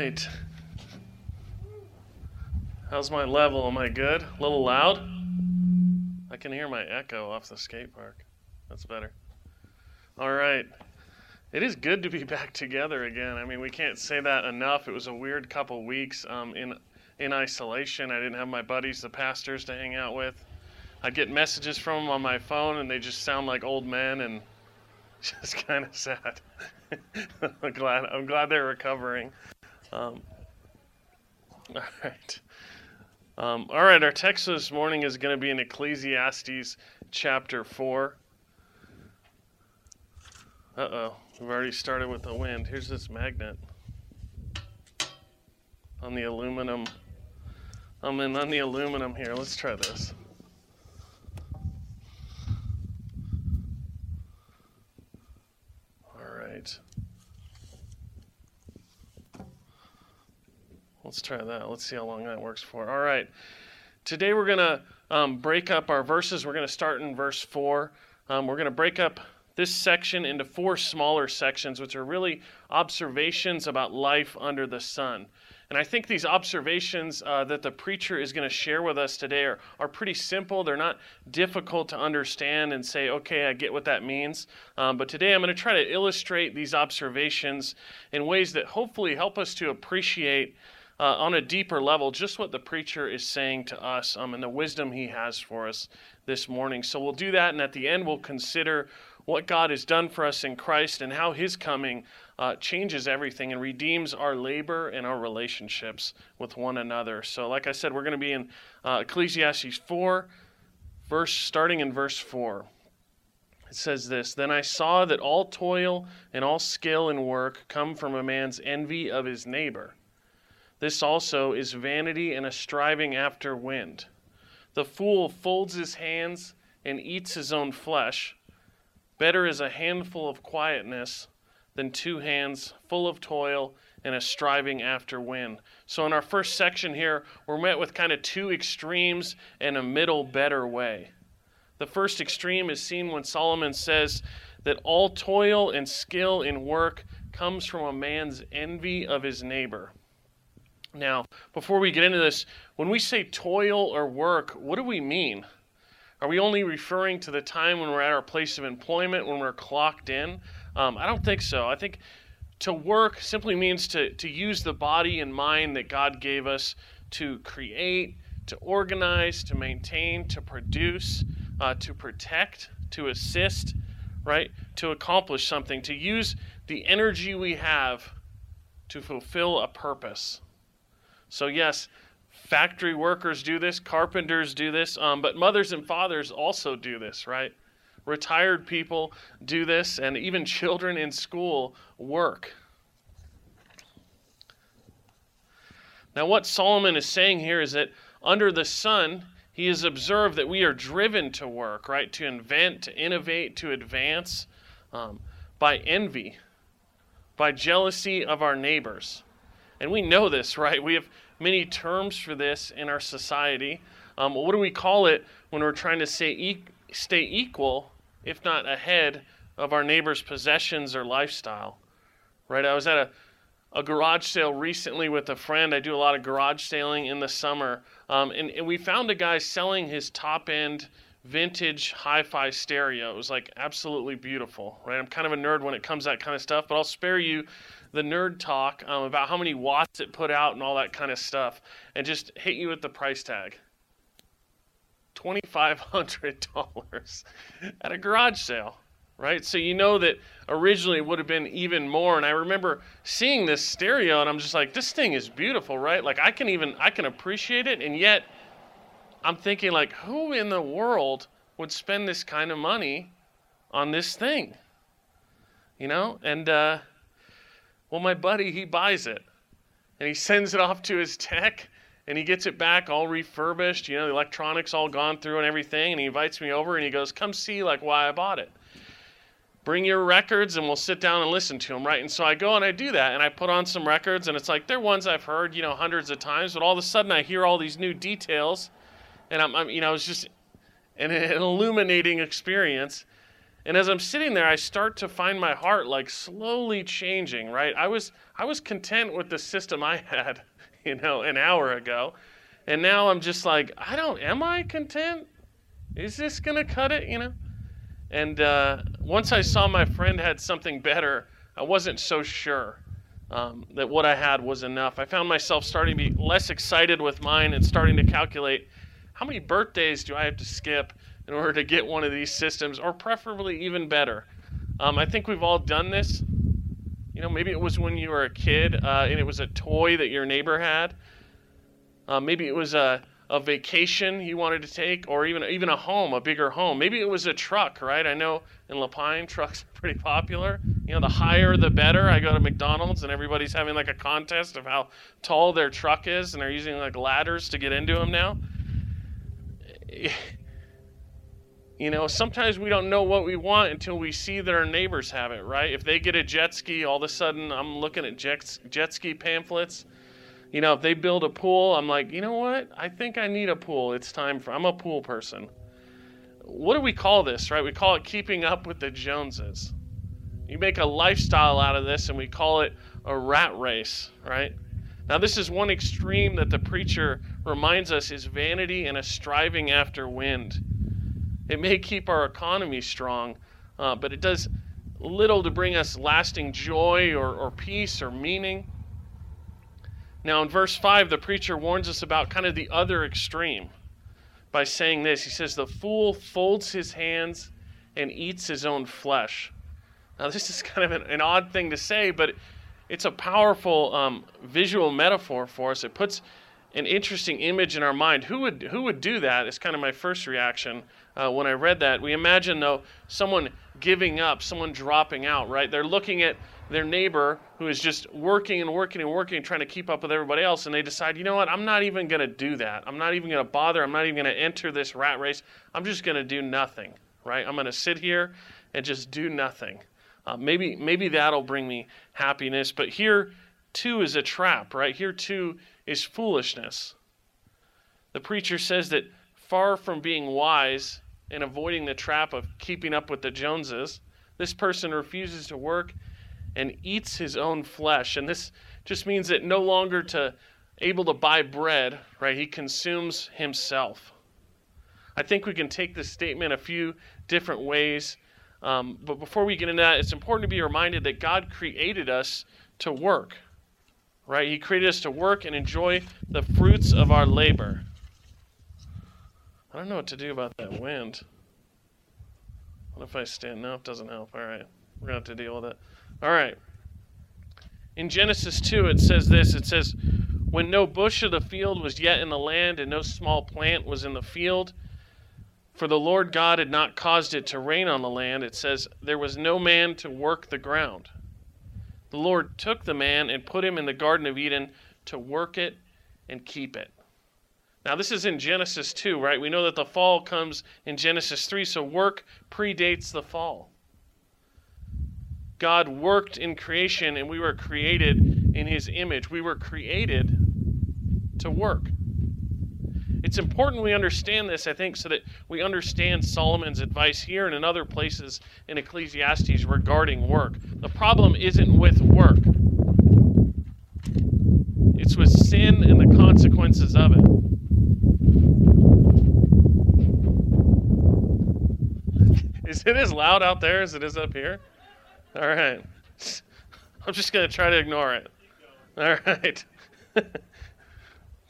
right. How's my level? Am I good? A little loud? I can hear my echo off the skate park. That's better. All right. It is good to be back together again. I mean, we can't say that enough. It was a weird couple weeks um, in in isolation. I didn't have my buddies, the pastors, to hang out with. I'd get messages from them on my phone, and they just sound like old men, and just kind of sad. I'm glad. I'm glad they're recovering. Um, all right. Um, all right. Our text this morning is going to be in Ecclesiastes chapter four. Uh oh. We've already started with the wind. Here's this magnet on the aluminum. I'm in on the aluminum here. Let's try this. All right. Let's try that. Let's see how long that works for. All right. Today we're going to um, break up our verses. We're going to start in verse 4. Um, we're going to break up this section into four smaller sections, which are really observations about life under the sun. And I think these observations uh, that the preacher is going to share with us today are, are pretty simple. They're not difficult to understand and say, okay, I get what that means. Um, but today I'm going to try to illustrate these observations in ways that hopefully help us to appreciate uh, on a deeper level just what the preacher is saying to us um, and the wisdom he has for us this morning. So we'll do that, and at the end, we'll consider what God has done for us in Christ and how his coming uh, changes everything and redeems our labor and our relationships with one another. So, like I said, we're going to be in uh, Ecclesiastes 4, verse starting in verse 4. It says this Then I saw that all toil and all skill and work come from a man's envy of his neighbor. This also is vanity and a striving after wind. The fool folds his hands and eats his own flesh. Better is a handful of quietness than two hands full of toil and a striving after wind. So, in our first section here, we're met with kind of two extremes and a middle, better way. The first extreme is seen when Solomon says that all toil and skill in work comes from a man's envy of his neighbor. Now, before we get into this, when we say toil or work, what do we mean? Are we only referring to the time when we're at our place of employment, when we're clocked in? Um, I don't think so. I think to work simply means to, to use the body and mind that God gave us to create, to organize, to maintain, to produce, uh, to protect, to assist, right? To accomplish something, to use the energy we have to fulfill a purpose. So, yes, factory workers do this, carpenters do this, um, but mothers and fathers also do this, right? Retired people do this, and even children in school work. Now, what Solomon is saying here is that under the sun, he has observed that we are driven to work, right? To invent, to innovate, to advance um, by envy, by jealousy of our neighbors. And we know this, right? We have many terms for this in our society. Um, what do we call it when we're trying to stay, e- stay equal, if not ahead, of our neighbor's possessions or lifestyle? Right? I was at a, a garage sale recently with a friend. I do a lot of garage sailing in the summer. Um, and, and we found a guy selling his top end vintage hi-fi stereo. It was like absolutely beautiful, right? I'm kind of a nerd when it comes to that kind of stuff, but I'll spare you the nerd talk um, about how many watts it put out and all that kind of stuff, and just hit you with the price tag. $2,500 at a garage sale, right? So you know that originally it would have been even more. And I remember seeing this stereo, and I'm just like, this thing is beautiful, right? Like I can even I can appreciate it, and yet I'm thinking like, who in the world would spend this kind of money on this thing? You know, and uh, well, my buddy, he buys it and he sends it off to his tech and he gets it back all refurbished, you know, the electronics all gone through and everything. And he invites me over and he goes, Come see like why I bought it. Bring your records and we'll sit down and listen to them, right? And so I go and I do that and I put on some records and it's like they're ones I've heard, you know, hundreds of times, but all of a sudden I hear all these new details and I'm, I'm you know, it's just an, an illuminating experience. And as I'm sitting there, I start to find my heart like slowly changing, right? I was I was content with the system I had, you know, an hour ago. And now I'm just like, I don't am I content? Is this to cut it, you know? And uh, once I saw my friend had something better, I wasn't so sure um, that what I had was enough. I found myself starting to be less excited with mine and starting to calculate how many birthdays do I have to skip in order to get one of these systems, or preferably even better. Um, I think we've all done this. You know, maybe it was when you were a kid uh, and it was a toy that your neighbor had. Uh, maybe it was a a vacation you wanted to take, or even even a home, a bigger home. Maybe it was a truck, right? I know in La Pine, trucks are pretty popular. You know, the higher the better. I go to McDonald's and everybody's having like a contest of how tall their truck is, and they're using like ladders to get into them now. You know, sometimes we don't know what we want until we see that our neighbors have it, right? If they get a jet ski, all of a sudden I'm looking at jet, jet ski pamphlets you know, if they build a pool, I'm like, you know what? I think I need a pool. It's time for, I'm a pool person. What do we call this, right? We call it keeping up with the Joneses. You make a lifestyle out of this, and we call it a rat race, right? Now, this is one extreme that the preacher reminds us is vanity and a striving after wind. It may keep our economy strong, uh, but it does little to bring us lasting joy or, or peace or meaning. Now, in verse 5, the preacher warns us about kind of the other extreme by saying this. He says, The fool folds his hands and eats his own flesh. Now, this is kind of an, an odd thing to say, but it's a powerful um, visual metaphor for us. It puts an interesting image in our mind. Who would, who would do that? Is kind of my first reaction uh, when I read that. We imagine, though, someone giving up, someone dropping out, right? They're looking at their neighbor who is just working and working and working, trying to keep up with everybody else, and they decide, you know what, I'm not even going to do that. I'm not even going to bother. I'm not even going to enter this rat race. I'm just going to do nothing, right? I'm going to sit here and just do nothing. Uh, maybe maybe that'll bring me happiness, but here too is a trap, right? Here too is foolishness. The preacher says that far from being wise and avoiding the trap of keeping up with the Joneses, this person refuses to work and eats his own flesh. And this just means that no longer to able to buy bread, right? He consumes himself. I think we can take this statement a few different ways. Um, but before we get into that, it's important to be reminded that God created us to work, right? He created us to work and enjoy the fruits of our labor. I don't know what to do about that wind. What if I stand? No, it doesn't help. All right. We're going to have to deal with it. All right. In Genesis 2, it says this it says, When no bush of the field was yet in the land, and no small plant was in the field, for the Lord God had not caused it to rain on the land, it says, There was no man to work the ground. The Lord took the man and put him in the Garden of Eden to work it and keep it. Now, this is in Genesis 2, right? We know that the fall comes in Genesis 3, so work predates the fall. God worked in creation and we were created in his image. We were created to work. It's important we understand this, I think, so that we understand Solomon's advice here and in other places in Ecclesiastes regarding work. The problem isn't with work, it's with sin and the consequences of it. Is it as loud out there as it is up here? All right. I'm just going to try to ignore it. All right.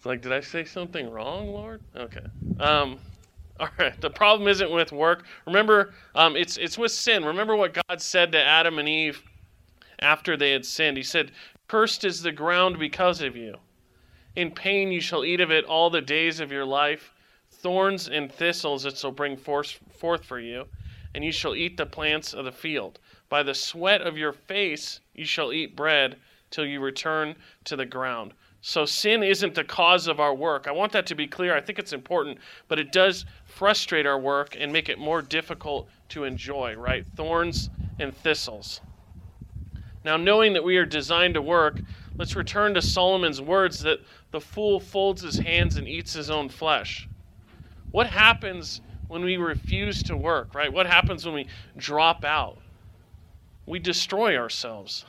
it's like, did I say something wrong, Lord? Okay. Um, all right. The problem isn't with work. Remember, um, it's it's with sin. Remember what God said to Adam and Eve after they had sinned. He said, "Cursed is the ground because of you. In pain you shall eat of it all the days of your life. Thorns and thistles it shall bring forth for you, and you shall eat the plants of the field." By the sweat of your face you shall eat bread till you return to the ground. So sin isn't the cause of our work. I want that to be clear. I think it's important, but it does frustrate our work and make it more difficult to enjoy, right? Thorns and thistles. Now, knowing that we are designed to work, let's return to Solomon's words that the fool folds his hands and eats his own flesh. What happens when we refuse to work, right? What happens when we drop out? We destroy ourselves.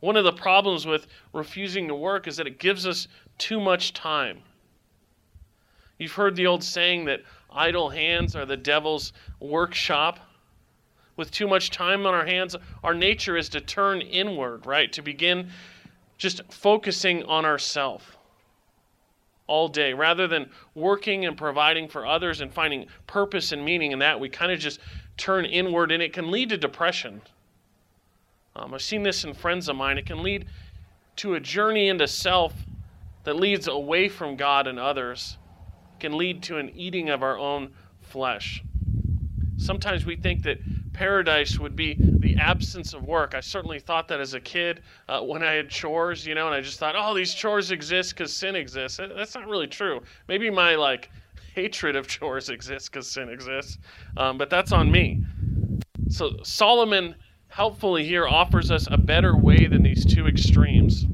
One of the problems with refusing to work is that it gives us too much time. You've heard the old saying that idle hands are the devil's workshop. With too much time on our hands, our nature is to turn inward, right? To begin just focusing on ourselves all day. Rather than working and providing for others and finding purpose and meaning in that, we kind of just turn inward and it can lead to depression. Um, I've seen this in friends of mine. It can lead to a journey into self that leads away from God and others, it can lead to an eating of our own flesh. Sometimes we think that paradise would be the absence of work. I certainly thought that as a kid uh, when I had chores, you know, and I just thought, oh, these chores exist because sin exists. That's not really true. Maybe my like hatred of chores exists because sin exists, um, but that's on me. So Solomon helpfully here offers us a better way than these two extremes.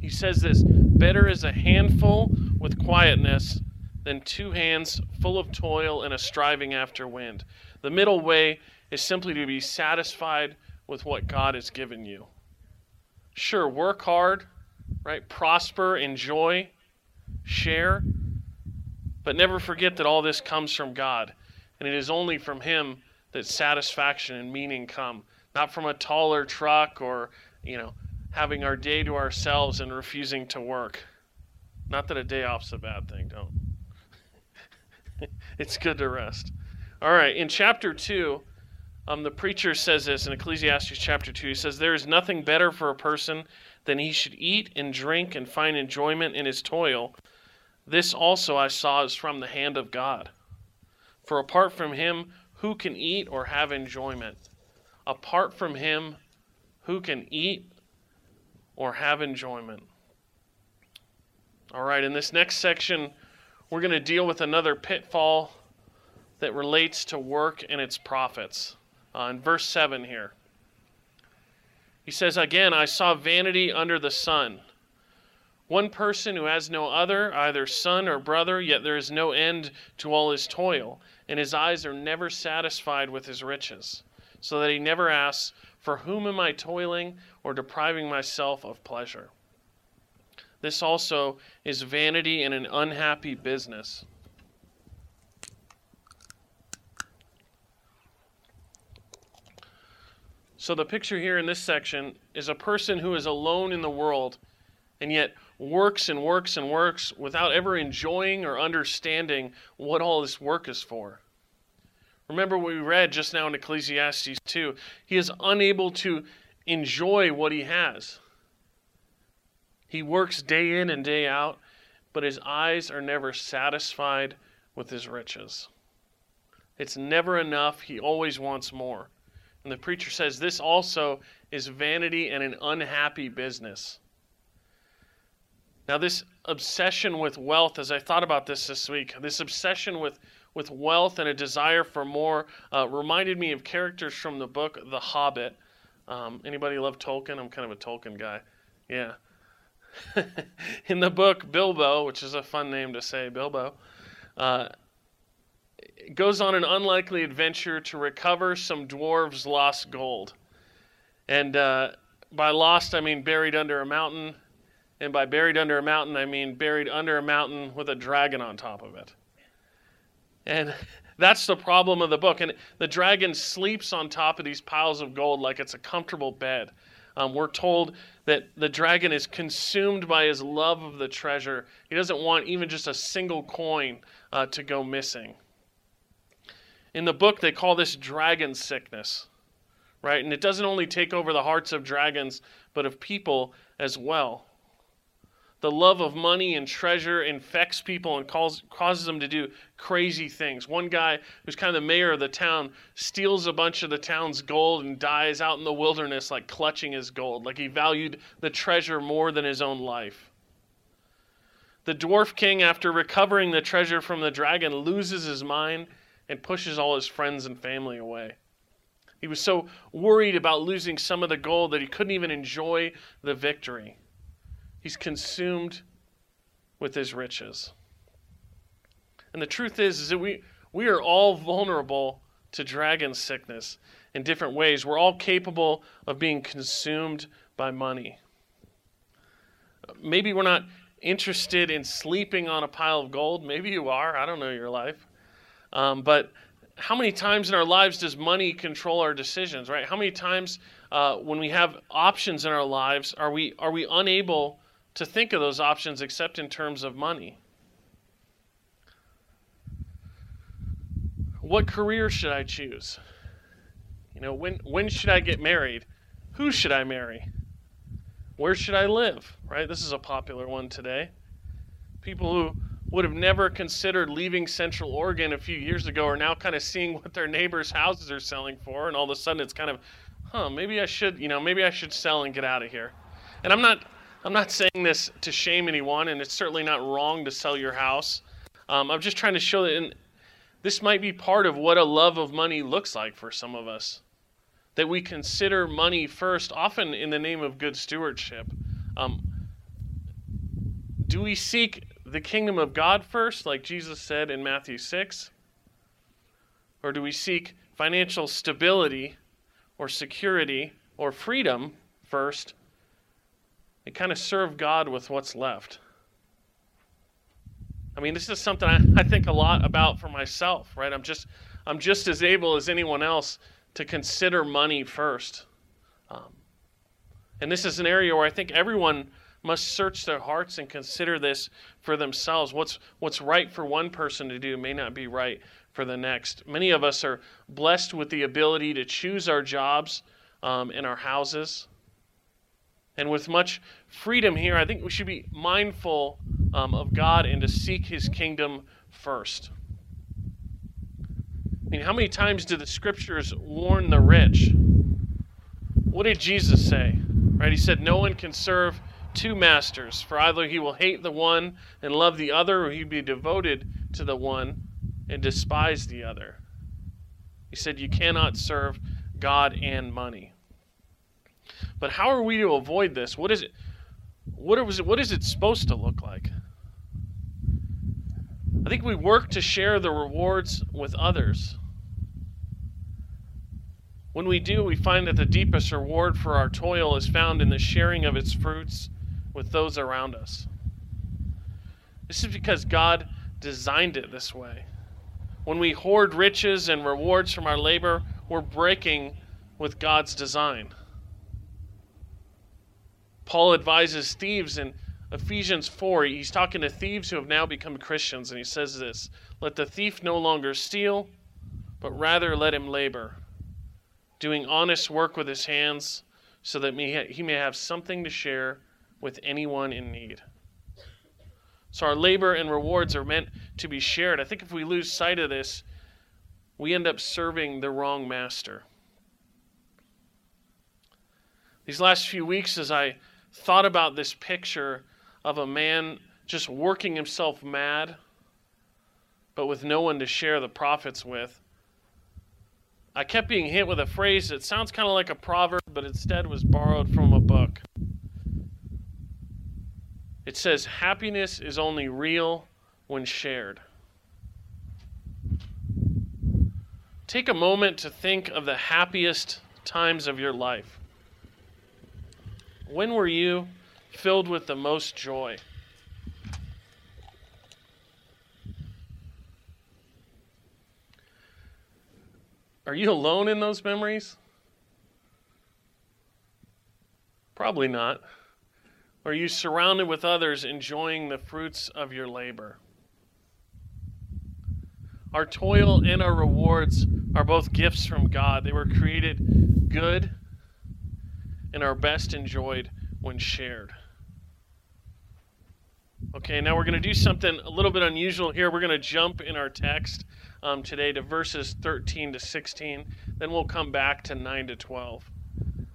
He says this better is a handful with quietness than two hands full of toil and a striving after wind. The middle way is simply to be satisfied with what God has given you. Sure, work hard, right? Prosper, enjoy, share, but never forget that all this comes from God, and it is only from Him that satisfaction and meaning come, not from a taller truck or, you know, having our day to ourselves and refusing to work. Not that a day off's a bad thing, don't. it's good to rest. All right, in chapter 2, um, the preacher says this in Ecclesiastes chapter 2. He says, There is nothing better for a person than he should eat and drink and find enjoyment in his toil. This also I saw is from the hand of God. For apart from him, who can eat or have enjoyment? Apart from him, who can eat or have enjoyment? All right, in this next section, we're going to deal with another pitfall that relates to work and its profits. Uh, in verse 7 here, he says, Again, I saw vanity under the sun. One person who has no other, either son or brother, yet there is no end to all his toil, and his eyes are never satisfied with his riches, so that he never asks, For whom am I toiling or depriving myself of pleasure? This also is vanity and an unhappy business. So, the picture here in this section is a person who is alone in the world and yet works and works and works without ever enjoying or understanding what all this work is for. Remember what we read just now in Ecclesiastes 2. He is unable to enjoy what he has. He works day in and day out, but his eyes are never satisfied with his riches. It's never enough. He always wants more. And the preacher says this also is vanity and an unhappy business. Now, this obsession with wealth, as I thought about this this week, this obsession with, with wealth and a desire for more uh, reminded me of characters from the book The Hobbit. Um, anybody love Tolkien? I'm kind of a Tolkien guy. Yeah. In the book Bilbo, which is a fun name to say, Bilbo, uh, goes on an unlikely adventure to recover some dwarves' lost gold. And uh, by lost, I mean buried under a mountain and by buried under a mountain, I mean buried under a mountain with a dragon on top of it. And that's the problem of the book. And the dragon sleeps on top of these piles of gold like it's a comfortable bed. Um, we're told that the dragon is consumed by his love of the treasure. He doesn't want even just a single coin uh, to go missing. In the book, they call this dragon sickness, right? And it doesn't only take over the hearts of dragons, but of people as well the love of money and treasure infects people and calls, causes them to do crazy things. One guy, who's kind of the mayor of the town, steals a bunch of the town's gold and dies out in the wilderness, like clutching his gold, like he valued the treasure more than his own life. The dwarf king, after recovering the treasure from the dragon, loses his mind and pushes all his friends and family away. He was so worried about losing some of the gold that he couldn't even enjoy the victory. He's consumed with his riches. And the truth is, is that we, we are all vulnerable to dragon sickness in different ways. We're all capable of being consumed by money. Maybe we're not interested in sleeping on a pile of gold. Maybe you are. I don't know your life. Um, but how many times in our lives does money control our decisions, right? How many times uh, when we have options in our lives are we, are we unable to think of those options except in terms of money? What career should I choose? You know, when, when should I get married? Who should I marry? Where should I live? Right? This is a popular one today. People who would have never considered leaving Central Oregon a few years ago are now kind of seeing what their neighbors' houses are selling for, and all of a sudden it's kind of, huh, maybe I should, you know, maybe I should sell and get out of here. And I'm not, I'm not saying this to shame anyone, and it's certainly not wrong to sell your house. Um, I'm just trying to show that this might be part of what a love of money looks like for some of us that we consider money first, often in the name of good stewardship. Um, do we seek the kingdom of God first, like Jesus said in Matthew 6? Or do we seek financial stability or security or freedom first and kind of serve God with what's left? I mean, this is something I, I think a lot about for myself, right? I'm just I'm just as able as anyone else to consider money first. Um, and this is an area where I think everyone must search their hearts and consider this for themselves. What's, what's right for one person to do may not be right for the next. Many of us are blessed with the ability to choose our jobs um, and our houses. And with much freedom here, I think we should be mindful um, of God and to seek his kingdom first. I mean, how many times do the scriptures warn the rich? What did Jesus say? Right? He said, No one can serve two masters, for either he will hate the one and love the other, or he'll be devoted to the one and despise the other. He said, You cannot serve God and money. But how are we to avoid this? What is it? What is it, what is it supposed to look like? I think we work to share the rewards with others. When we do, we find that the deepest reward for our toil is found in the sharing of its fruits with those around us. This is because God designed it this way. When we hoard riches and rewards from our labor, we're breaking with God's design. Paul advises thieves in Ephesians 4, he's talking to thieves who have now become Christians, and he says this Let the thief no longer steal, but rather let him labor, doing honest work with his hands, so that he may have something to share with anyone in need. So our labor and rewards are meant to be shared. I think if we lose sight of this, we end up serving the wrong master. These last few weeks, as I thought about this picture of a man just working himself mad, but with no one to share the profits with. I kept being hit with a phrase that sounds kind of like a proverb, but instead was borrowed from a book. It says, Happiness is only real when shared. Take a moment to think of the happiest times of your life. When were you filled with the most joy. Are you alone in those memories? Probably not. Are you surrounded with others enjoying the fruits of your labor? Our toil and our rewards are both gifts from God. They were created good and are best enjoyed when shared. Okay, now we're going to do something a little bit unusual here. We're going to jump in our text um, today to verses 13 to 16. Then we'll come back to 9 to 12.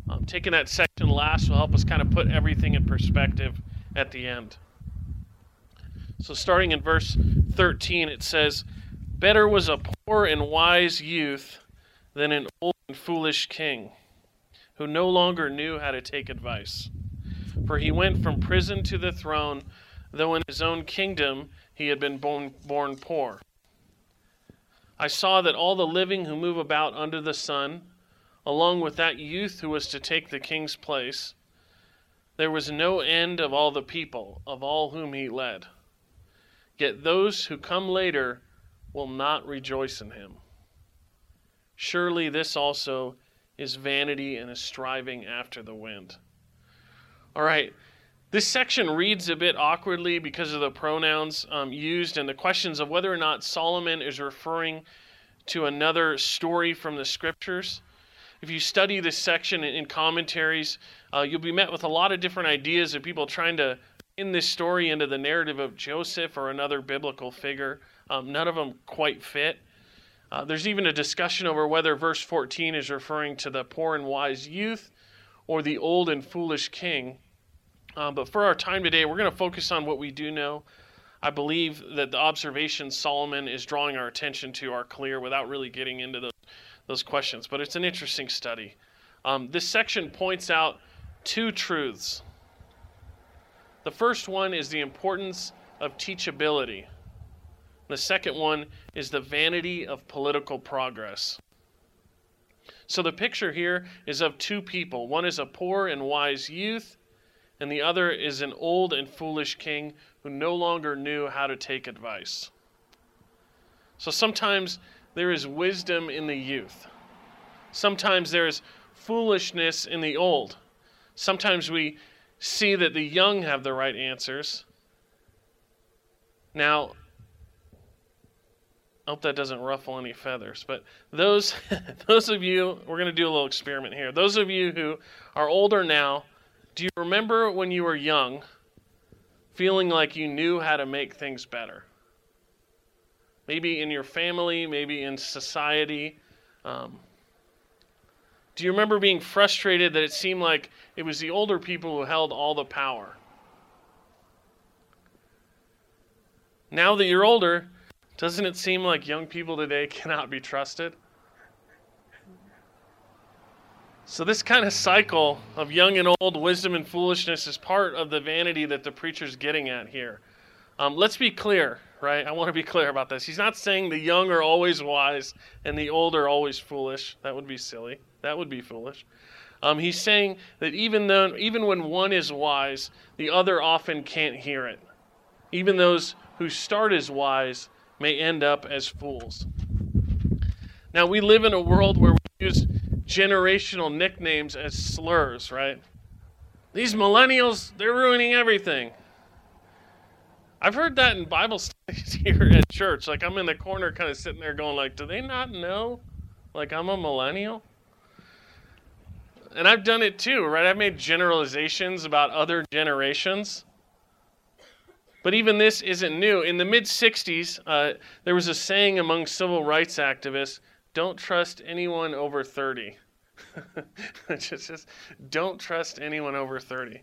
Um, taking that section last will help us kind of put everything in perspective at the end. So, starting in verse 13, it says, Better was a poor and wise youth than an old and foolish king who no longer knew how to take advice. For he went from prison to the throne though in his own kingdom he had been born, born poor. I saw that all the living who move about under the sun, along with that youth who was to take the king's place, there was no end of all the people, of all whom he led. Yet those who come later will not rejoice in him. Surely this also is vanity and a striving after the wind. All right, this section reads a bit awkwardly because of the pronouns um, used and the questions of whether or not Solomon is referring to another story from the scriptures. If you study this section in commentaries, uh, you'll be met with a lot of different ideas of people trying to in this story into the narrative of Joseph or another biblical figure. Um, none of them quite fit. Uh, there's even a discussion over whether verse 14 is referring to the poor and wise youth or the old and foolish king. Uh, but for our time today, we're going to focus on what we do know. I believe that the observations Solomon is drawing our attention to are clear without really getting into those, those questions. But it's an interesting study. Um, this section points out two truths. The first one is the importance of teachability. The second one is the vanity of political progress. So the picture here is of two people. One is a poor and wise youth, and the other is an old and foolish king who no longer knew how to take advice. So sometimes there is wisdom in the youth, sometimes there is foolishness in the old. Sometimes we see that the young have the right answers. Now, I hope that doesn't ruffle any feathers. But those, those of you, we're going to do a little experiment here. Those of you who are older now, do you remember when you were young, feeling like you knew how to make things better? Maybe in your family, maybe in society. Um, do you remember being frustrated that it seemed like it was the older people who held all the power? Now that you're older, doesn't it seem like young people today cannot be trusted? So, this kind of cycle of young and old, wisdom and foolishness is part of the vanity that the preacher's getting at here. Um, let's be clear, right? I want to be clear about this. He's not saying the young are always wise and the old are always foolish. That would be silly. That would be foolish. Um, he's saying that even though, even when one is wise, the other often can't hear it. Even those who start as wise may end up as fools. Now, we live in a world where we use generational nicknames as slurs, right? These millennials, they're ruining everything. I've heard that in Bible studies here at church. Like I'm in the corner kind of sitting there going like, do they not know like I'm a millennial? And I've done it too, right? I've made generalizations about other generations. But even this isn't new. In the mid 60s, uh, there was a saying among civil rights activists don't trust anyone over 30. just, just don't trust anyone over 30.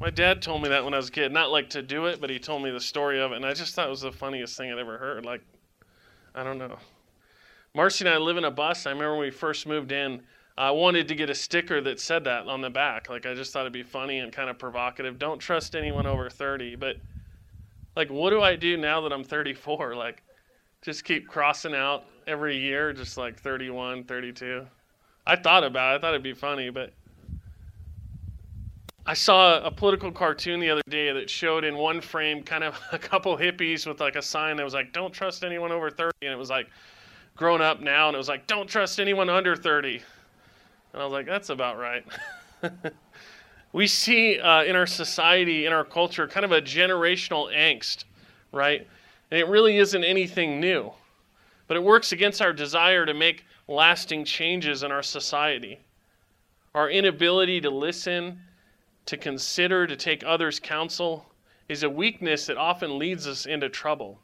My dad told me that when I was a kid. Not like to do it, but he told me the story of it. And I just thought it was the funniest thing I'd ever heard. Like, I don't know. Marcy and I live in a bus. I remember when we first moved in, I wanted to get a sticker that said that on the back. Like I just thought it'd be funny and kind of provocative. Don't trust anyone over 30. But like what do I do now that I'm 34? Like just keep crossing out every year just like 31, 32. I thought about it. I thought it'd be funny, but I saw a political cartoon the other day that showed in one frame kind of a couple hippies with like a sign that was like don't trust anyone over 30 and it was like grown up now and it was like don't trust anyone under 30 and I was like, that's about right. we see uh, in our society, in our culture, kind of a generational angst, right? And it really isn't anything new. But it works against our desire to make lasting changes in our society. Our inability to listen, to consider, to take others' counsel is a weakness that often leads us into trouble.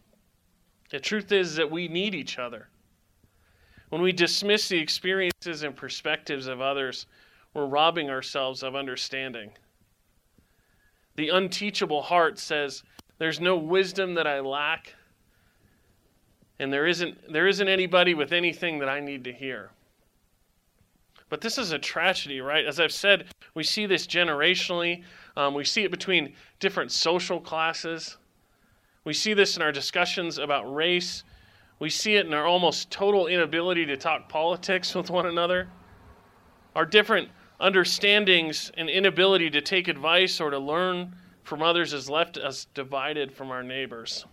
The truth is that we need each other. When we dismiss the experiences and perspectives of others, we're robbing ourselves of understanding. The unteachable heart says, There's no wisdom that I lack, and there isn't, there isn't anybody with anything that I need to hear. But this is a tragedy, right? As I've said, we see this generationally. Um, we see it between different social classes. We see this in our discussions about race. We see it in our almost total inability to talk politics with one another. Our different understandings and inability to take advice or to learn from others has left us divided from our neighbors.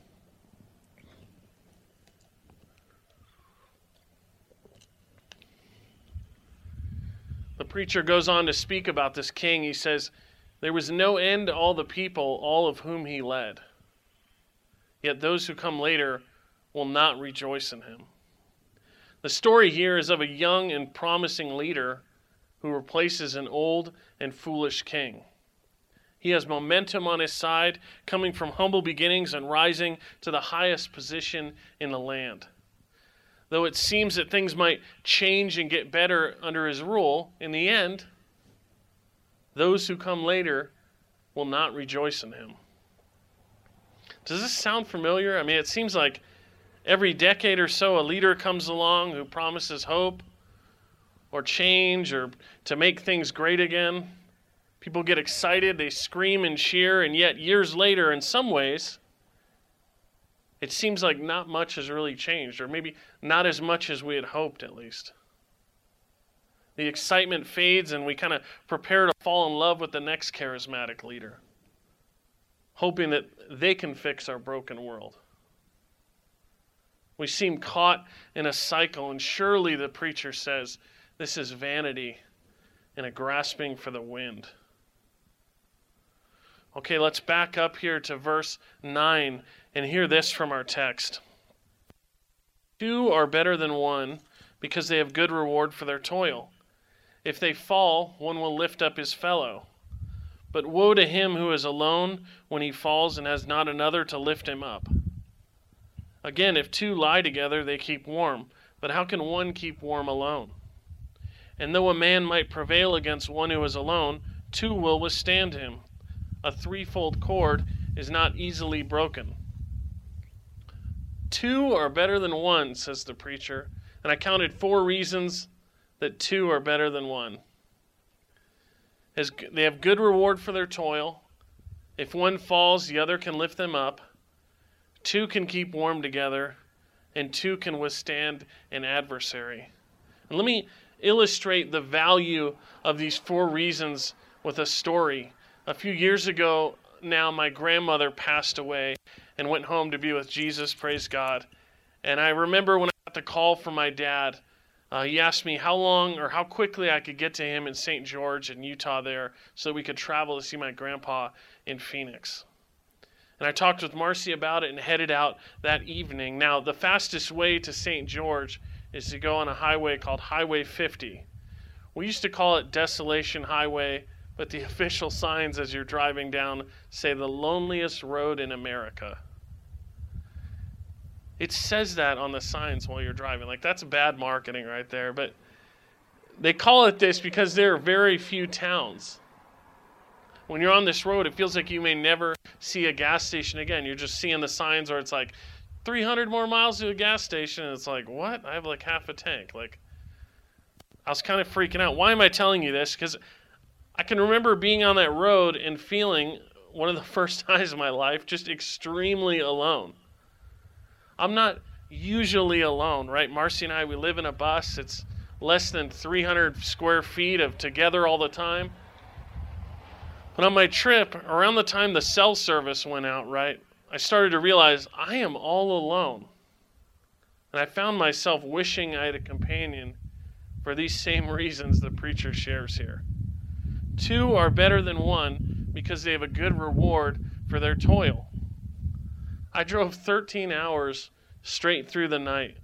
The preacher goes on to speak about this king. He says, There was no end to all the people, all of whom he led. Yet those who come later will not rejoice in him. The story here is of a young and promising leader who replaces an old and foolish king. He has momentum on his side, coming from humble beginnings and rising to the highest position in the land. Though it seems that things might change and get better under his rule, in the end, those who come later will not rejoice in him. Does this sound familiar? I mean, it seems like every decade or so a leader comes along who promises hope or change or to make things great again. People get excited, they scream and cheer, and yet years later, in some ways, it seems like not much has really changed, or maybe not as much as we had hoped, at least. The excitement fades, and we kind of prepare to fall in love with the next charismatic leader, hoping that they can fix our broken world. We seem caught in a cycle, and surely the preacher says this is vanity and a grasping for the wind. Okay, let's back up here to verse 9 and hear this from our text. Two are better than one because they have good reward for their toil. If they fall, one will lift up his fellow. But woe to him who is alone when he falls and has not another to lift him up. Again, if two lie together, they keep warm. But how can one keep warm alone? And though a man might prevail against one who is alone, two will withstand him. A threefold cord is not easily broken. Two are better than one, says the preacher. And I counted four reasons that two are better than one. As they have good reward for their toil. If one falls, the other can lift them up. Two can keep warm together, and two can withstand an adversary. And let me illustrate the value of these four reasons with a story. A few years ago now, my grandmother passed away, and went home to be with Jesus, praise God. And I remember when I got the call from my dad, uh, he asked me how long or how quickly I could get to him in St. George in Utah there so we could travel to see my grandpa in Phoenix. And I talked with Marcy about it and headed out that evening. Now, the fastest way to St. George is to go on a highway called Highway 50. We used to call it Desolation Highway, but the official signs as you're driving down say the loneliest road in America. It says that on the signs while you're driving. Like that's bad marketing right there. But they call it this because there are very few towns. When you're on this road, it feels like you may never see a gas station again. You're just seeing the signs where it's like 300 more miles to a gas station. And it's like, what? I have like half a tank. Like, I was kind of freaking out. Why am I telling you this? Because I can remember being on that road and feeling one of the first times in my life just extremely alone. I'm not usually alone, right? Marcy and I, we live in a bus. It's less than 300 square feet of together all the time. But on my trip, around the time the cell service went out, right, I started to realize I am all alone. And I found myself wishing I had a companion for these same reasons the preacher shares here. Two are better than one because they have a good reward for their toil. I drove 13 hours straight through the night.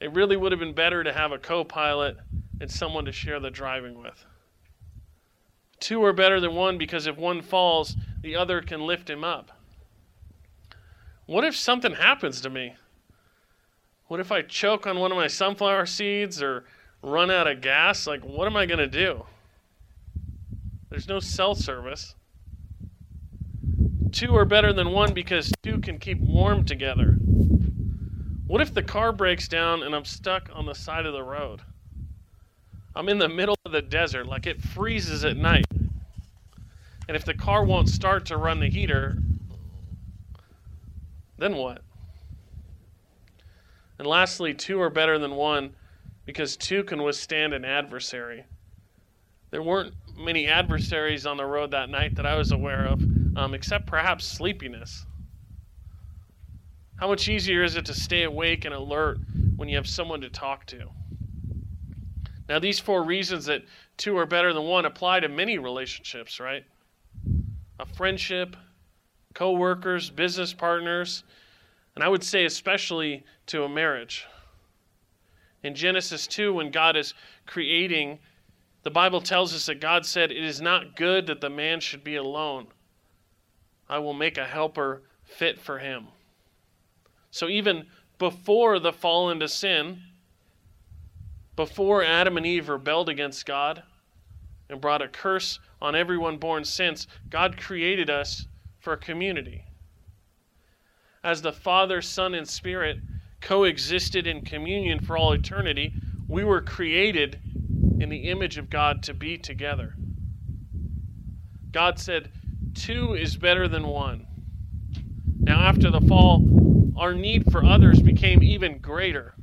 It really would have been better to have a co pilot and someone to share the driving with. Two are better than one because if one falls, the other can lift him up. What if something happens to me? What if I choke on one of my sunflower seeds or run out of gas? Like, what am I going to do? There's no cell service. Two are better than one because two can keep warm together. What if the car breaks down and I'm stuck on the side of the road? I'm in the middle of the desert, like it freezes at night. And if the car won't start to run the heater, then what? And lastly, two are better than one because two can withstand an adversary. There weren't many adversaries on the road that night that I was aware of, um, except perhaps sleepiness. How much easier is it to stay awake and alert when you have someone to talk to? Now, these four reasons that two are better than one apply to many relationships, right? A friendship, co workers, business partners, and I would say especially to a marriage. In Genesis 2, when God is creating, the Bible tells us that God said, It is not good that the man should be alone. I will make a helper fit for him. So even before the fall into sin, before Adam and Eve rebelled against God and brought a curse on everyone born since, God created us for a community. As the Father, Son, and Spirit coexisted in communion for all eternity, we were created in the image of God to be together. God said, Two is better than one. Now, after the fall, our need for others became even greater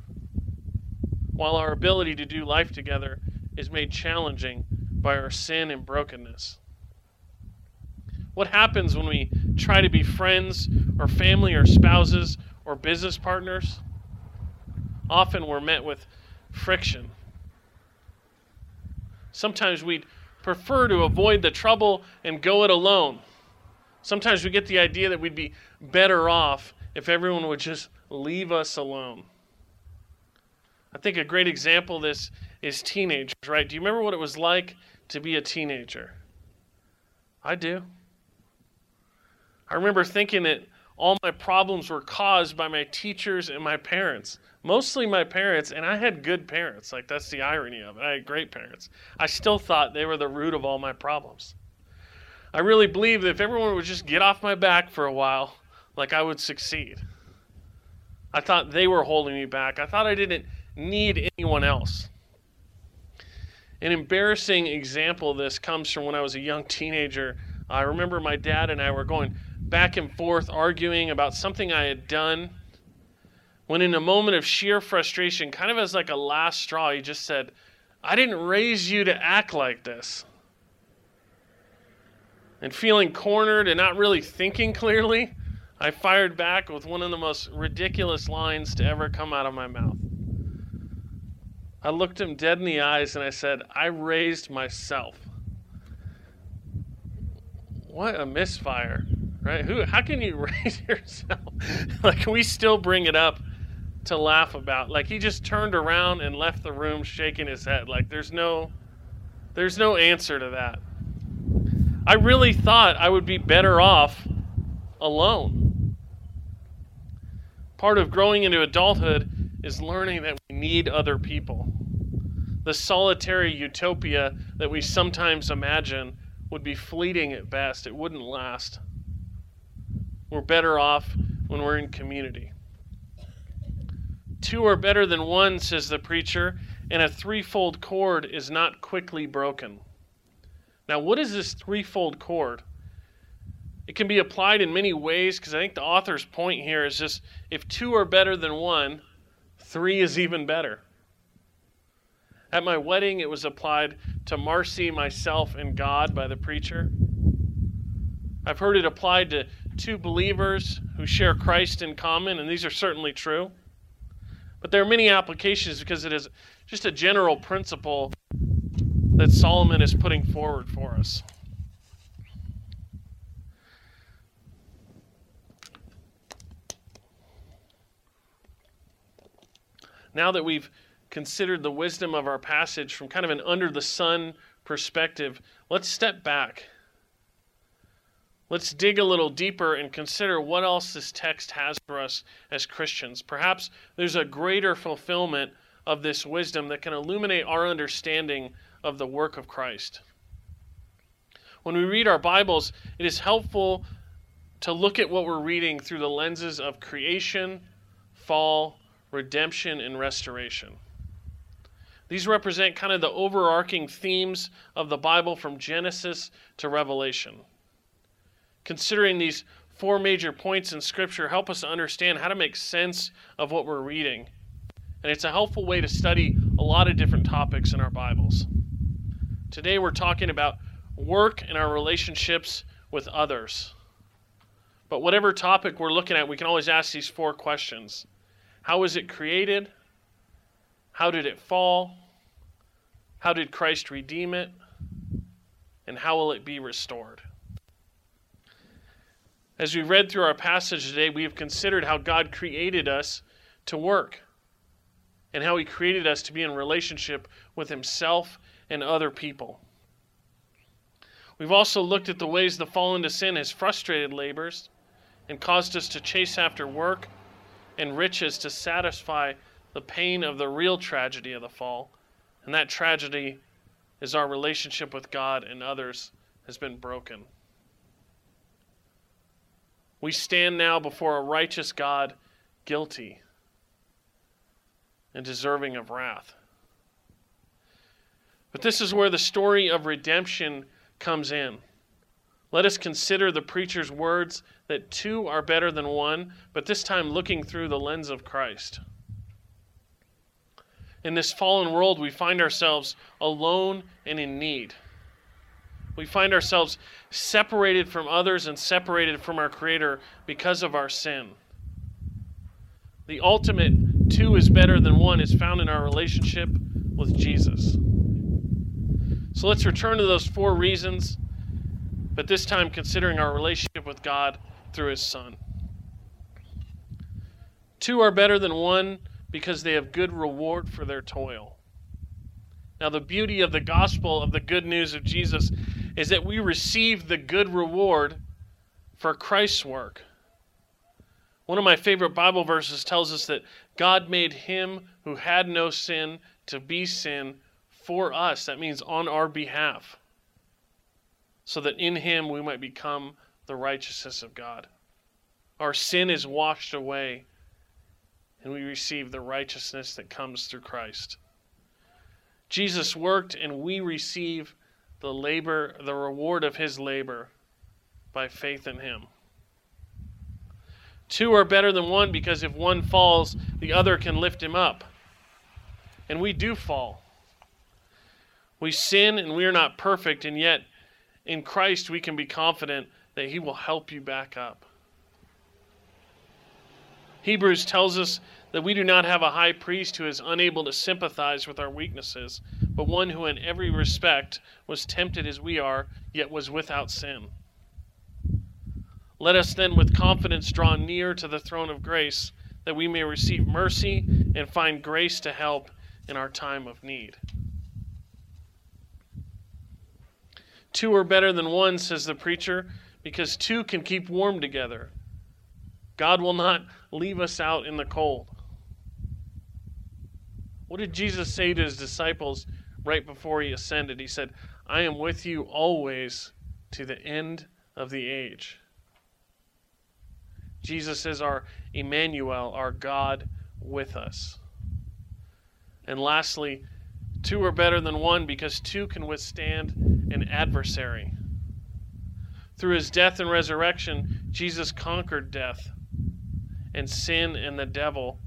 while our ability to do life together is made challenging by our sin and brokenness. What happens when we try to be friends or family or spouses or business partners? Often we're met with friction. Sometimes we'd prefer to avoid the trouble and go it alone. Sometimes we get the idea that we'd be better off if everyone would just leave us alone. I think a great example of this is teenagers, right? Do you remember what it was like to be a teenager? I do. I remember thinking that all my problems were caused by my teachers and my parents. Mostly my parents, and I had good parents. Like, that's the irony of it. I had great parents. I still thought they were the root of all my problems. I really believed that if everyone would just get off my back for a while, like I would succeed. I thought they were holding me back. I thought I didn't need anyone else. An embarrassing example of this comes from when I was a young teenager. I remember my dad and I were going back and forth arguing about something I had done. When, in a moment of sheer frustration, kind of as like a last straw, he just said, I didn't raise you to act like this. And feeling cornered and not really thinking clearly, I fired back with one of the most ridiculous lines to ever come out of my mouth. I looked him dead in the eyes and I said, I raised myself. What a misfire, right? Who? How can you raise yourself? like we still bring it up to laugh about. Like he just turned around and left the room shaking his head. Like there's no, there's no answer to that. I really thought I would be better off alone. Part of growing into adulthood is learning that we need other people. The solitary utopia that we sometimes imagine would be fleeting at best, it wouldn't last. We're better off when we're in community. Two are better than one, says the preacher, and a threefold cord is not quickly broken. Now, what is this threefold cord? It can be applied in many ways because I think the author's point here is just if two are better than one, Three is even better. At my wedding, it was applied to Marcy, myself, and God by the preacher. I've heard it applied to two believers who share Christ in common, and these are certainly true. But there are many applications because it is just a general principle that Solomon is putting forward for us. Now that we've considered the wisdom of our passage from kind of an under the sun perspective, let's step back. Let's dig a little deeper and consider what else this text has for us as Christians. Perhaps there's a greater fulfillment of this wisdom that can illuminate our understanding of the work of Christ. When we read our Bibles, it is helpful to look at what we're reading through the lenses of creation, fall, redemption, and restoration. These represent kind of the overarching themes of the Bible from Genesis to Revelation. Considering these four major points in Scripture help us to understand how to make sense of what we're reading. And it's a helpful way to study a lot of different topics in our Bibles. Today we're talking about work and our relationships with others. But whatever topic we're looking at, we can always ask these four questions How was it created? How did it fall? How did Christ redeem it? And how will it be restored? As we read through our passage today, we have considered how God created us to work and how He created us to be in relationship with Himself and other people. We've also looked at the ways the fall into sin has frustrated labors and caused us to chase after work and riches to satisfy the pain of the real tragedy of the fall. And that tragedy is our relationship with God and others has been broken. We stand now before a righteous God, guilty and deserving of wrath. But this is where the story of redemption comes in. Let us consider the preacher's words that two are better than one, but this time looking through the lens of Christ. In this fallen world, we find ourselves alone and in need. We find ourselves separated from others and separated from our Creator because of our sin. The ultimate two is better than one is found in our relationship with Jesus. So let's return to those four reasons, but this time considering our relationship with God through His Son. Two are better than one because they have good reward for their toil. Now, the beauty of the gospel of the good news of Jesus is that we receive the good reward for Christ's work. One of my favorite Bible verses tells us that God made him who had no sin to be sin for us. That means on our behalf. So that in him we might become the righteousness of God. Our sin is washed away, and we receive the righteousness that comes through Christ. Jesus worked, and we receive the labor, the reward of his labor by faith in him. Two are better than one because if one falls, the other can lift him up. And we do fall. We sin and we are not perfect, and yet in Christ we can be confident that He will help you back up. Hebrews tells us that we do not have a high priest who is unable to sympathize with our weaknesses, but one who in every respect was tempted as we are, yet was without sin. Let us then with confidence draw near to the throne of grace, that we may receive mercy and find grace to help in our time of need. Two are better than one, says the preacher, because two can keep warm together. God will not leave us out in the cold. What did Jesus say to his disciples right before he ascended? He said, I am with you always to the end of the age. Jesus is our Emmanuel, our God with us. And lastly, two are better than one because two can withstand an adversary. Through his death and resurrection, Jesus conquered death and sin and the devil.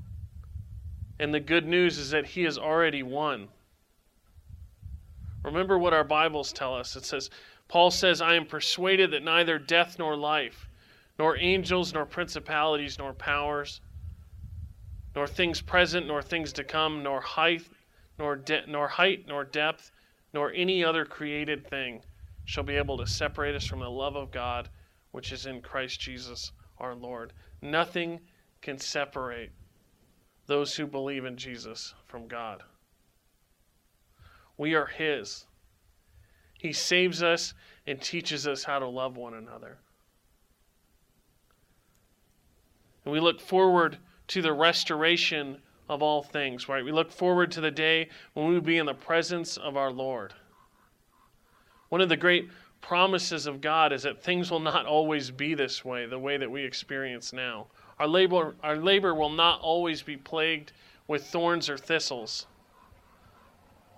And the good news is that he has already won. Remember what our Bibles tell us. It says, Paul says, I am persuaded that neither death nor life, nor angels, nor principalities, nor powers, nor things present, nor things to come, nor height, nor, de- nor height, nor depth, nor any other created thing shall be able to separate us from the love of God which is in Christ Jesus our Lord. Nothing can separate those who believe in Jesus from God. We are His. He saves us and teaches us how to love one another. And we look forward to the restoration of all things, right? We look forward to the day when we will be in the presence of our Lord. One of the great promises of God is that things will not always be this way, the way that we experience now. Our labor, our labor will not always be plagued with thorns or thistles.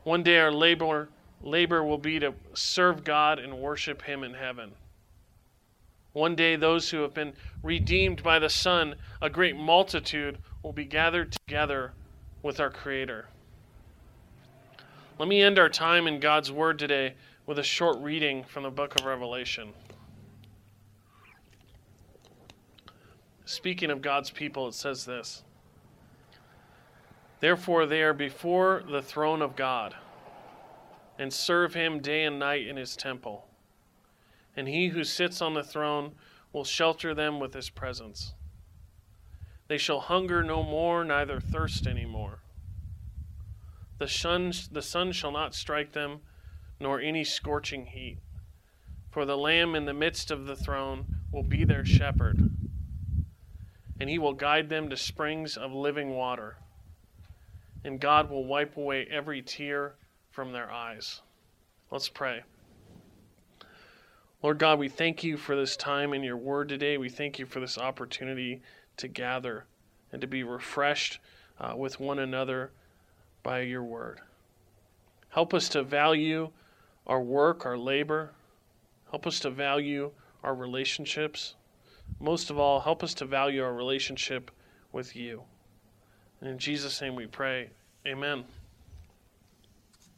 One day our labor labor will be to serve God and worship him in heaven. One day those who have been redeemed by the Son, a great multitude, will be gathered together with our creator. Let me end our time in God's word today with a short reading from the book of Revelation. Speaking of God's people, it says this Therefore, they are before the throne of God and serve him day and night in his temple. And he who sits on the throne will shelter them with his presence. They shall hunger no more, neither thirst any more. The sun, the sun shall not strike them, nor any scorching heat. For the Lamb in the midst of the throne will be their shepherd, and he will guide them to springs of living water and God will wipe away every tear from their eyes. Let's pray. Lord God, we thank you for this time in your word today. We thank you for this opportunity to gather and to be refreshed uh, with one another by your word. Help us to value our work, our labor. Help us to value our relationships. Most of all, help us to value our relationship with you. In Jesus' name we pray. Amen.